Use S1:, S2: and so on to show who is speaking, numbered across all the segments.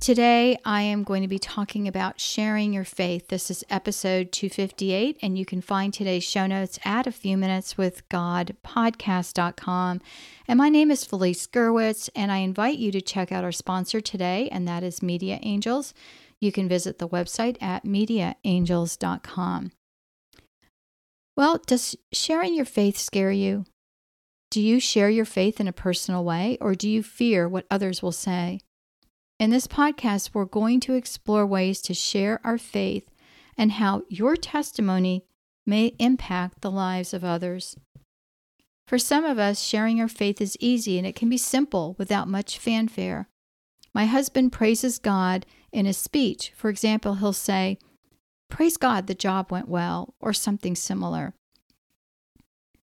S1: Today, I am going to be talking about sharing your faith. This is episode 258, and you can find today's show notes at a few minutes with God podcast.com. And my name is Felice Gerwitz, and I invite you to check out our sponsor today, and that is Media Angels. You can visit the website at mediaangels.com. Well, does sharing your faith scare you? Do you share your faith in a personal way, or do you fear what others will say? In this podcast, we're going to explore ways to share our faith and how your testimony may impact the lives of others. For some of us, sharing our faith is easy and it can be simple without much fanfare. My husband praises God in a speech. For example, he'll say, Praise God, the job went well, or something similar.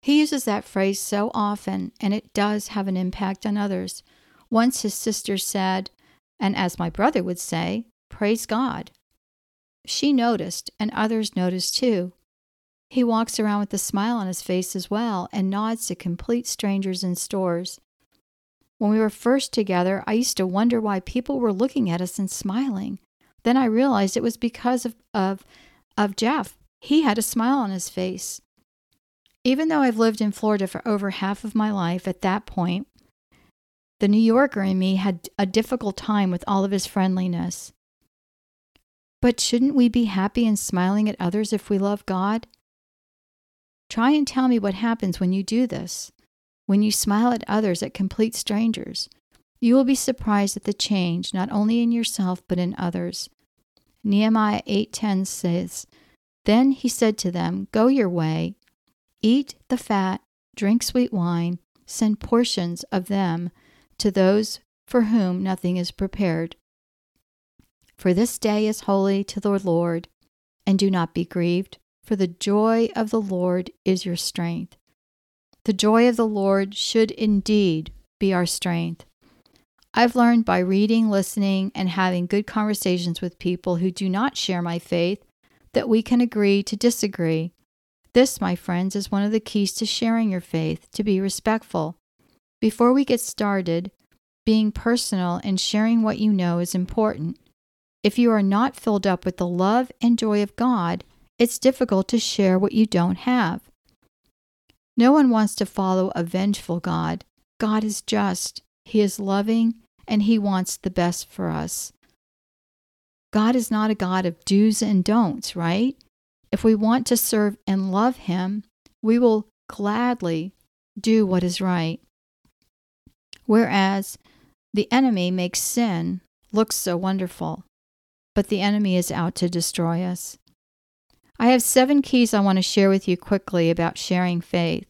S1: He uses that phrase so often, and it does have an impact on others. Once his sister said, and as my brother would say, praise God. She noticed, and others noticed too. He walks around with a smile on his face as well and nods to complete strangers in stores. When we were first together, I used to wonder why people were looking at us and smiling. Then I realized it was because of, of, of Jeff. He had a smile on his face. Even though I've lived in Florida for over half of my life at that point, the New Yorker in me had a difficult time with all of his friendliness. But shouldn't we be happy and smiling at others if we love God? Try and tell me what happens when you do this, when you smile at others, at complete strangers. You will be surprised at the change, not only in yourself, but in others. Nehemiah 8:10 says, Then he said to them, Go your way, eat the fat, drink sweet wine, send portions of them to those for whom nothing is prepared. For this day is holy to the Lord, and do not be grieved, for the joy of the Lord is your strength. The joy of the Lord should indeed be our strength. I've learned by reading, listening, and having good conversations with people who do not share my faith that we can agree to disagree. This, my friends, is one of the keys to sharing your faith, to be respectful. Before we get started, being personal and sharing what you know is important. If you are not filled up with the love and joy of God, it's difficult to share what you don't have. No one wants to follow a vengeful God. God is just, He is loving, and He wants the best for us. God is not a God of do's and don'ts, right? If we want to serve and love Him, we will gladly do what is right. Whereas the enemy makes sin look so wonderful, but the enemy is out to destroy us. I have seven keys I want to share with you quickly about sharing faith.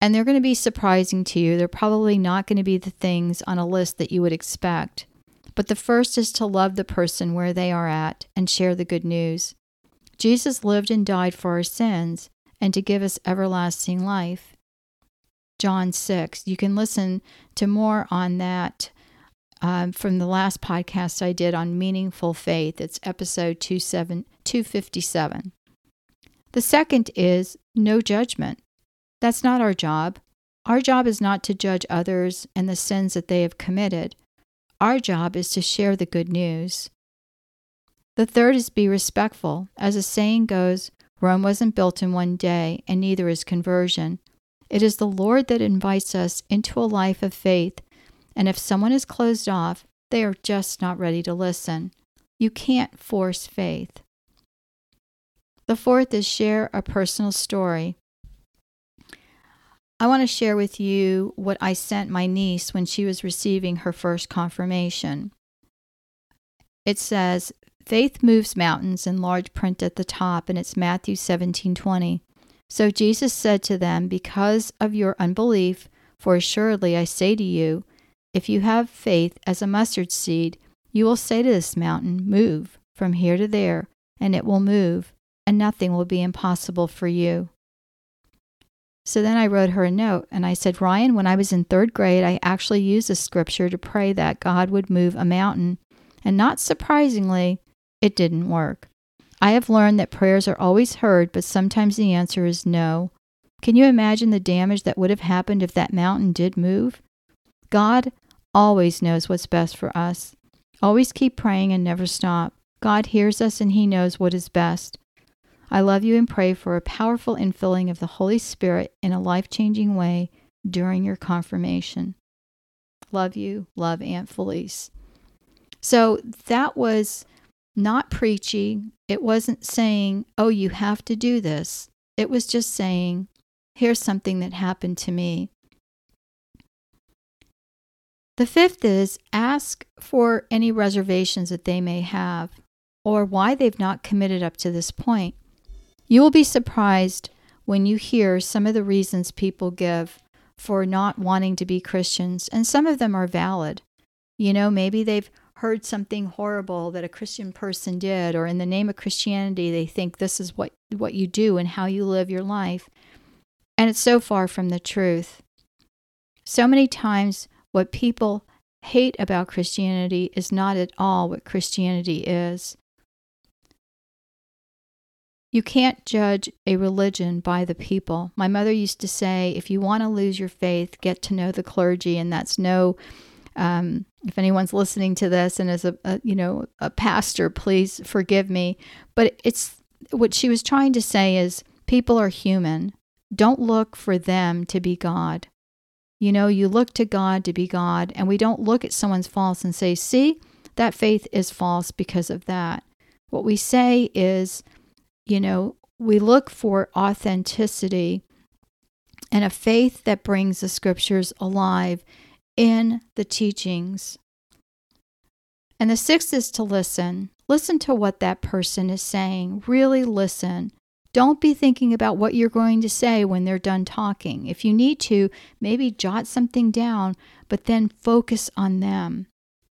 S1: And they're going to be surprising to you. They're probably not going to be the things on a list that you would expect. But the first is to love the person where they are at and share the good news. Jesus lived and died for our sins and to give us everlasting life. John 6. You can listen to more on that um, from the last podcast I did on meaningful faith. It's episode 257. The second is no judgment. That's not our job. Our job is not to judge others and the sins that they have committed. Our job is to share the good news. The third is be respectful. As the saying goes, Rome wasn't built in one day, and neither is conversion. It is the Lord that invites us into a life of faith, and if someone is closed off, they are just not ready to listen. You can't force faith. The fourth is share a personal story. I want to share with you what I sent my niece when she was receiving her first confirmation. It says, Faith moves mountains in large print at the top, and it's Matthew 17:20. So Jesus said to them, Because of your unbelief, for assuredly I say to you, if you have faith as a mustard seed, you will say to this mountain, Move from here to there, and it will move, and nothing will be impossible for you. So then I wrote her a note and I said, Ryan, when I was in third grade, I actually used a scripture to pray that God would move a mountain. And not surprisingly, it didn't work. I have learned that prayers are always heard, but sometimes the answer is no. Can you imagine the damage that would have happened if that mountain did move? God always knows what's best for us. Always keep praying and never stop. God hears us and He knows what is best. I love you and pray for a powerful infilling of the Holy Spirit in a life changing way during your confirmation. Love you. Love Aunt Felice. So that was not preaching. It wasn't saying, oh, you have to do this. It was just saying, here's something that happened to me. The fifth is ask for any reservations that they may have or why they've not committed up to this point. You will be surprised when you hear some of the reasons people give for not wanting to be Christians, and some of them are valid. You know, maybe they've heard something horrible that a Christian person did, or in the name of Christianity, they think this is what, what you do and how you live your life. And it's so far from the truth. So many times, what people hate about Christianity is not at all what Christianity is. You can't judge a religion by the people. My mother used to say, if you want to lose your faith, get to know the clergy. And that's no um, if anyone's listening to this and is a, a, you know a pastor, please forgive me. But it's what she was trying to say is people are human. Don't look for them to be God. You know, you look to God to be God, and we don't look at someone's false and say, "See, that faith is false because of that." What we say is, you know, we look for authenticity and a faith that brings the scriptures alive in the teachings. And the sixth is to listen. Listen to what that person is saying. Really listen. Don't be thinking about what you're going to say when they're done talking. If you need to, maybe jot something down, but then focus on them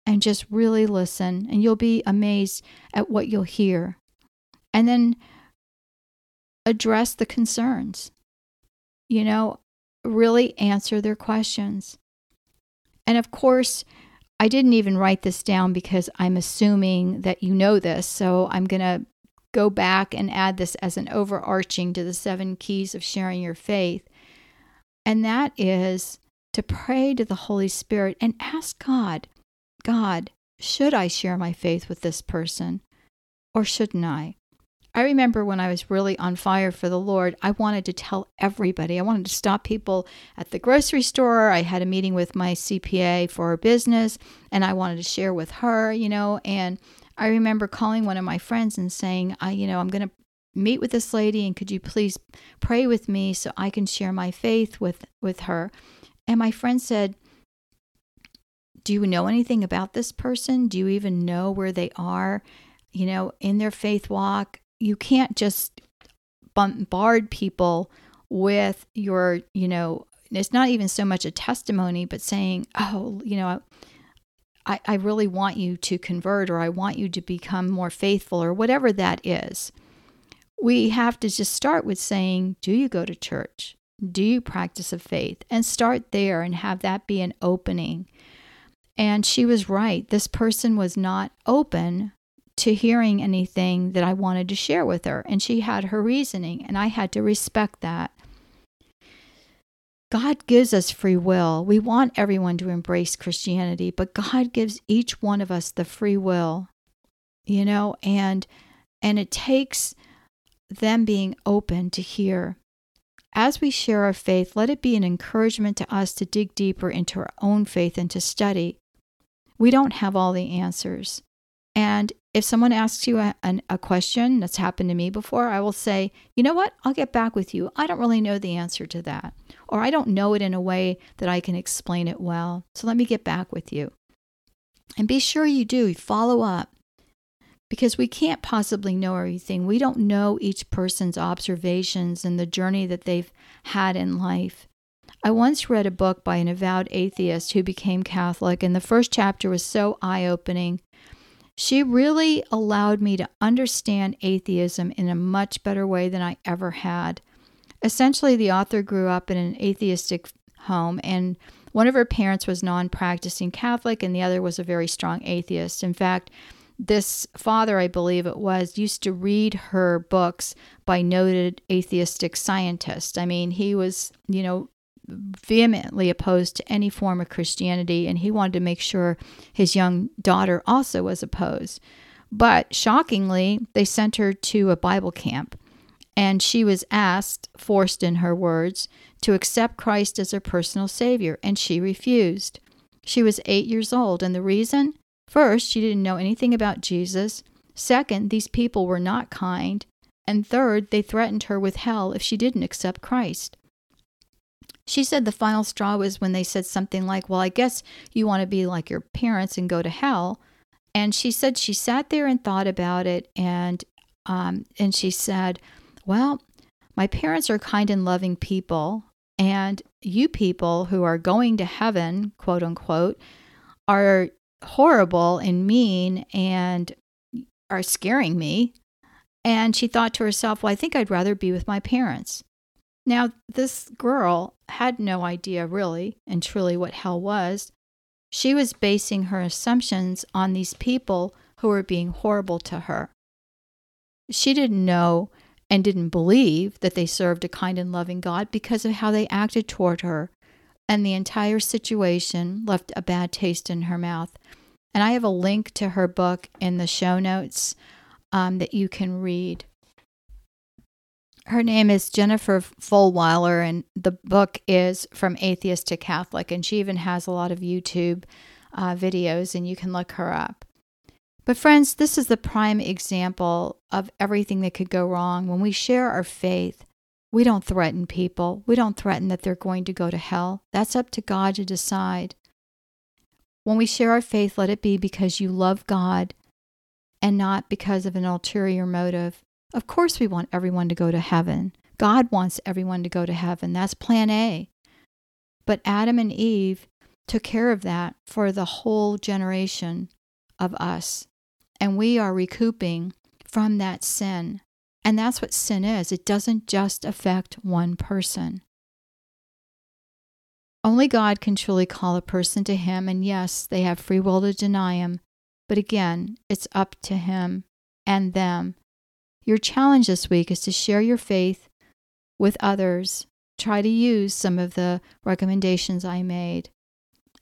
S1: and just really listen, and you'll be amazed at what you'll hear. And then address the concerns. You know, really answer their questions. And of course, I didn't even write this down because I'm assuming that you know this. So I'm going to go back and add this as an overarching to the seven keys of sharing your faith. And that is to pray to the Holy Spirit and ask God, God, should I share my faith with this person or shouldn't I? I remember when I was really on fire for the Lord, I wanted to tell everybody. I wanted to stop people at the grocery store. I had a meeting with my CPA for business and I wanted to share with her, you know, and I remember calling one of my friends and saying, I, you know, I'm going to meet with this lady and could you please pray with me so I can share my faith with with her. And my friend said, "Do you know anything about this person? Do you even know where they are?" you know, in their faith walk you can't just bombard people with your, you know, it's not even so much a testimony, but saying, oh, you know, I, I really want you to convert or I want you to become more faithful or whatever that is. We have to just start with saying, do you go to church? Do you practice a faith? And start there and have that be an opening. And she was right. This person was not open to hearing anything that I wanted to share with her. And she had her reasoning, and I had to respect that. God gives us free will. We want everyone to embrace Christianity, but God gives each one of us the free will. You know, and and it takes them being open to hear. As we share our faith, let it be an encouragement to us to dig deeper into our own faith and to study. We don't have all the answers. And if someone asks you a, a, question that's happened to me before, I will say, you know what? I'll get back with you. I don't really know the answer to that. Or I don't know it in a way that I can explain it well. So let me get back with you. And be sure you do follow up because we can't possibly know everything. We don't know each person's observations and the journey that they've had in life. I once read a book by an avowed atheist who became Catholic, and the first chapter was so eye opening. She really allowed me to understand atheism in a much better way than I ever had. Essentially, the author grew up in an atheistic home, and one of her parents was non practicing Catholic, and the other was a very strong atheist. In fact, this father, I believe it was, used to read her books by noted atheistic scientists. I mean, he was, you know, vehemently opposed to any form of Christianity, and he wanted to make sure his young daughter also was opposed. But shockingly, they sent her to a Bible camp, and she was asked, forced in her words, to accept Christ as her personal Savior, and she refused. She was eight years old, and the reason? First, she didn't know anything about Jesus. Second, these people were not kind. And third, they threatened her with hell if she didn't accept Christ. She said the final straw was when they said something like, Well, I guess you want to be like your parents and go to hell. And she said she sat there and thought about it and um, and she said, Well, my parents are kind and loving people, and you people who are going to heaven, quote unquote, are horrible and mean and are scaring me. And she thought to herself, well, I think I'd rather be with my parents. Now, this girl had no idea really and truly what hell was. She was basing her assumptions on these people who were being horrible to her. She didn't know and didn't believe that they served a kind and loving God because of how they acted toward her and the entire situation left a bad taste in her mouth. And I have a link to her book in the show notes um, that you can read. Her name is Jennifer Fulwiler, and the book is From Atheist to Catholic. And she even has a lot of YouTube uh, videos, and you can look her up. But, friends, this is the prime example of everything that could go wrong. When we share our faith, we don't threaten people. We don't threaten that they're going to go to hell. That's up to God to decide. When we share our faith, let it be because you love God and not because of an ulterior motive. Of course, we want everyone to go to heaven. God wants everyone to go to heaven. That's plan A. But Adam and Eve took care of that for the whole generation of us. And we are recouping from that sin. And that's what sin is it doesn't just affect one person. Only God can truly call a person to Him, and yes, they have free will to deny Him, but again, it's up to Him and them. Your challenge this week is to share your faith with others. Try to use some of the recommendations I made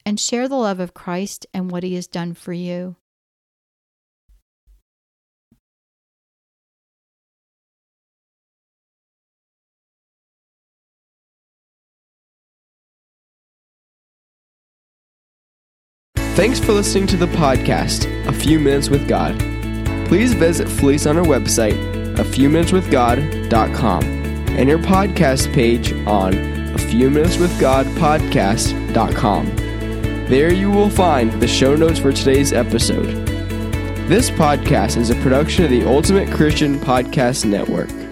S1: and share the love of Christ and what He has done for you.
S2: Thanks for listening to the podcast, A Few Minutes with God. Please visit Felice on our website, a few minutes with God.com, and your podcast page on a few minutes with God. There you will find the show notes for today's episode. This podcast is a production of the Ultimate Christian Podcast Network.